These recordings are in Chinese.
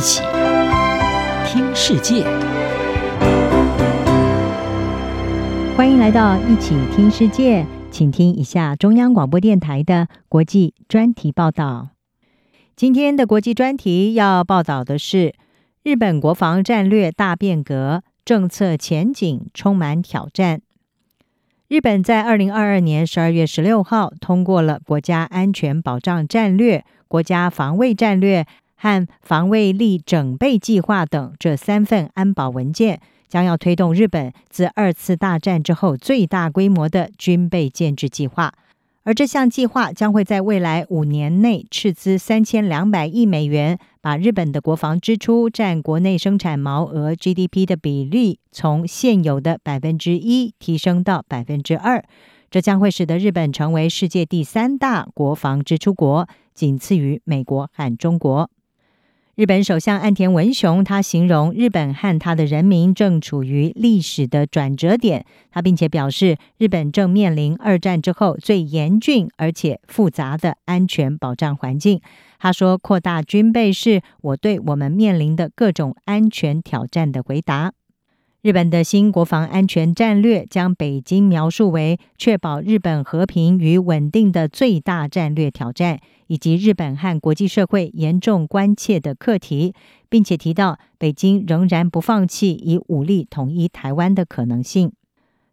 一起听世界，欢迎来到一起听世界，请听一下中央广播电台的国际专题报道。今天的国际专题要报道的是日本国防战略大变革，政策前景充满挑战。日本在二零二二年十二月十六号通过了国家安全保障战略、国家防卫战略和防卫力整备计划等这三份安保文件，将要推动日本自二次大战之后最大规模的军备建制计划。而这项计划将会在未来五年内斥资三千两百亿美元，把日本的国防支出占国内生产毛额 GDP 的比例从现有的百分之一提升到百分之二。这将会使得日本成为世界第三大国防支出国，仅次于美国和中国。日本首相岸田文雄，他形容日本和他的人民正处于历史的转折点。他并且表示，日本正面临二战之后最严峻而且复杂的安全保障环境。他说：“扩大军备是我对我们面临的各种安全挑战的回答。”日本的新国防安全战略将北京描述为确保日本和平与稳定的最大战略挑战，以及日本和国际社会严重关切的课题，并且提到北京仍然不放弃以武力统一台湾的可能性。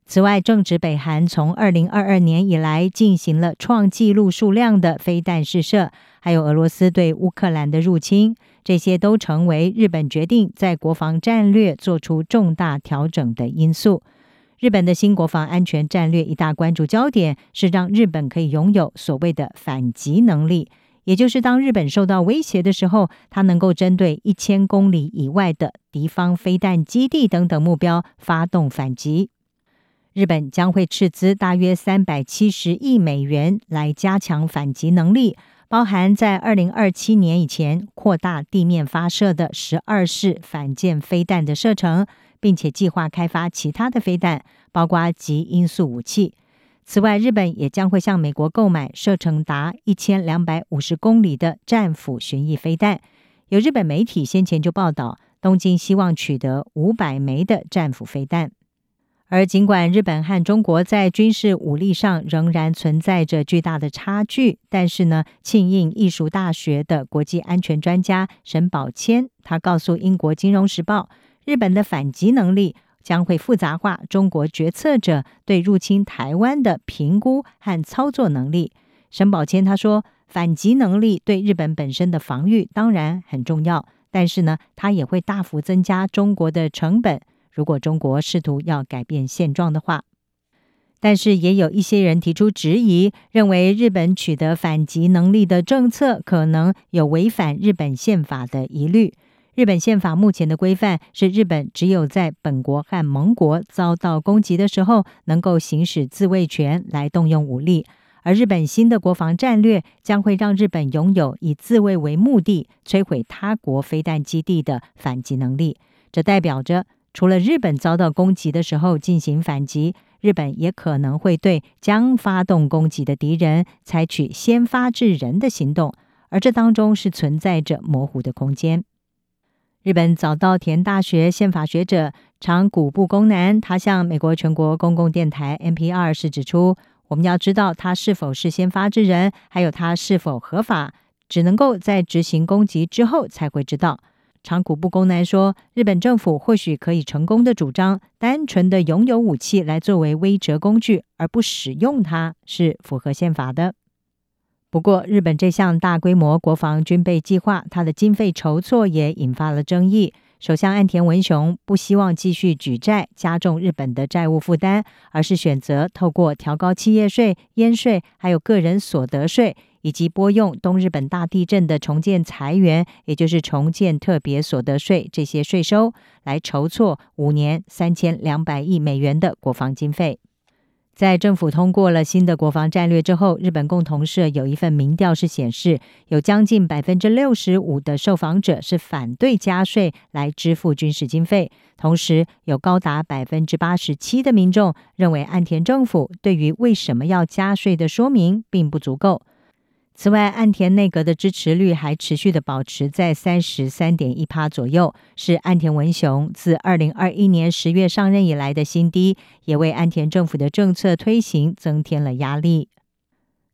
此外，正值北韩从二零二二年以来进行了创纪录数量的飞弹试射，还有俄罗斯对乌克兰的入侵，这些都成为日本决定在国防战略做出重大调整的因素。日本的新国防安全战略一大关注焦点是让日本可以拥有所谓的反击能力，也就是当日本受到威胁的时候，它能够针对一千公里以外的敌方飞弹基地等等目标发动反击。日本将会斥资大约三百七十亿美元来加强反击能力，包含在二零二七年以前扩大地面发射的十二式反舰飞弹的射程，并且计划开发其他的飞弹，包括极音速武器。此外，日本也将会向美国购买射程达一千两百五十公里的战斧巡弋飞弹。有日本媒体先前就报道，东京希望取得五百枚的战斧飞弹。而尽管日本和中国在军事武力上仍然存在着巨大的差距，但是呢，庆应艺术大学的国际安全专家沈宝谦，他告诉英国《金融时报》，日本的反击能力将会复杂化中国决策者对入侵台湾的评估和操作能力。沈宝谦他说，反击能力对日本本身的防御当然很重要，但是呢，它也会大幅增加中国的成本。如果中国试图要改变现状的话，但是也有一些人提出质疑，认为日本取得反击能力的政策可能有违反日本宪法的疑虑。日本宪法目前的规范是，日本只有在本国和盟国遭到攻击的时候，能够行使自卫权来动用武力。而日本新的国防战略将会让日本拥有以自卫为目的摧毁他国飞弹基地的反击能力。这代表着，除了日本遭到攻击的时候进行反击，日本也可能会对将发动攻击的敌人采取先发制人的行动，而这当中是存在着模糊的空间。日本早稻田大学宪法学者长谷部公男，他向美国全国公共电台 NPR 是指出，我们要知道他是否是先发制人，还有他是否合法，只能够在执行攻击之后才会知道。长谷部公男说：“日本政府或许可以成功的主张，单纯的拥有武器来作为威慑工具，而不使用它，是符合宪法的。不过，日本这项大规模国防军备计划，它的经费筹措也引发了争议。首相岸田文雄不希望继续举债，加重日本的债务负担，而是选择透过调高企业税、烟税，还有个人所得税。”以及拨用东日本大地震的重建财源，也就是重建特别所得税这些税收，来筹措五年三千两百亿美元的国防经费。在政府通过了新的国防战略之后，日本共同社有一份民调是显示，有将近百分之六十五的受访者是反对加税来支付军事经费，同时有高达百分之八十七的民众认为岸田政府对于为什么要加税的说明并不足够。此外，岸田内阁的支持率还持续的保持在三十三点一趴左右，是岸田文雄自二零二一年十月上任以来的新低，也为岸田政府的政策推行增添了压力。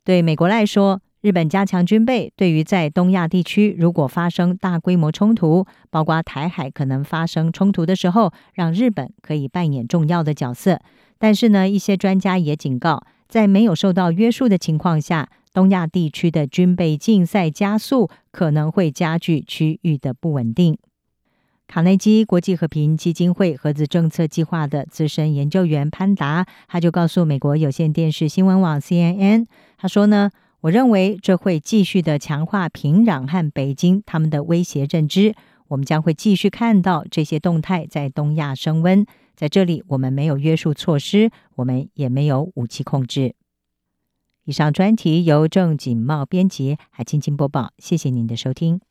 对美国来说，日本加强军备，对于在东亚地区如果发生大规模冲突，包括台海可能发生冲突的时候，让日本可以扮演重要的角色。但是呢，一些专家也警告，在没有受到约束的情况下，东亚地区的军备竞赛加速，可能会加剧区域的不稳定。卡内基国际和平基金会核子政策计划的资深研究员潘达，他就告诉美国有线电视新闻网 CNN，他说呢，我认为这会继续的强化平壤和北京他们的威胁认知，我们将会继续看到这些动态在东亚升温。在这里，我们没有约束措施，我们也没有武器控制。以上专题由郑锦茂编辑，海清清播报。谢谢您的收听。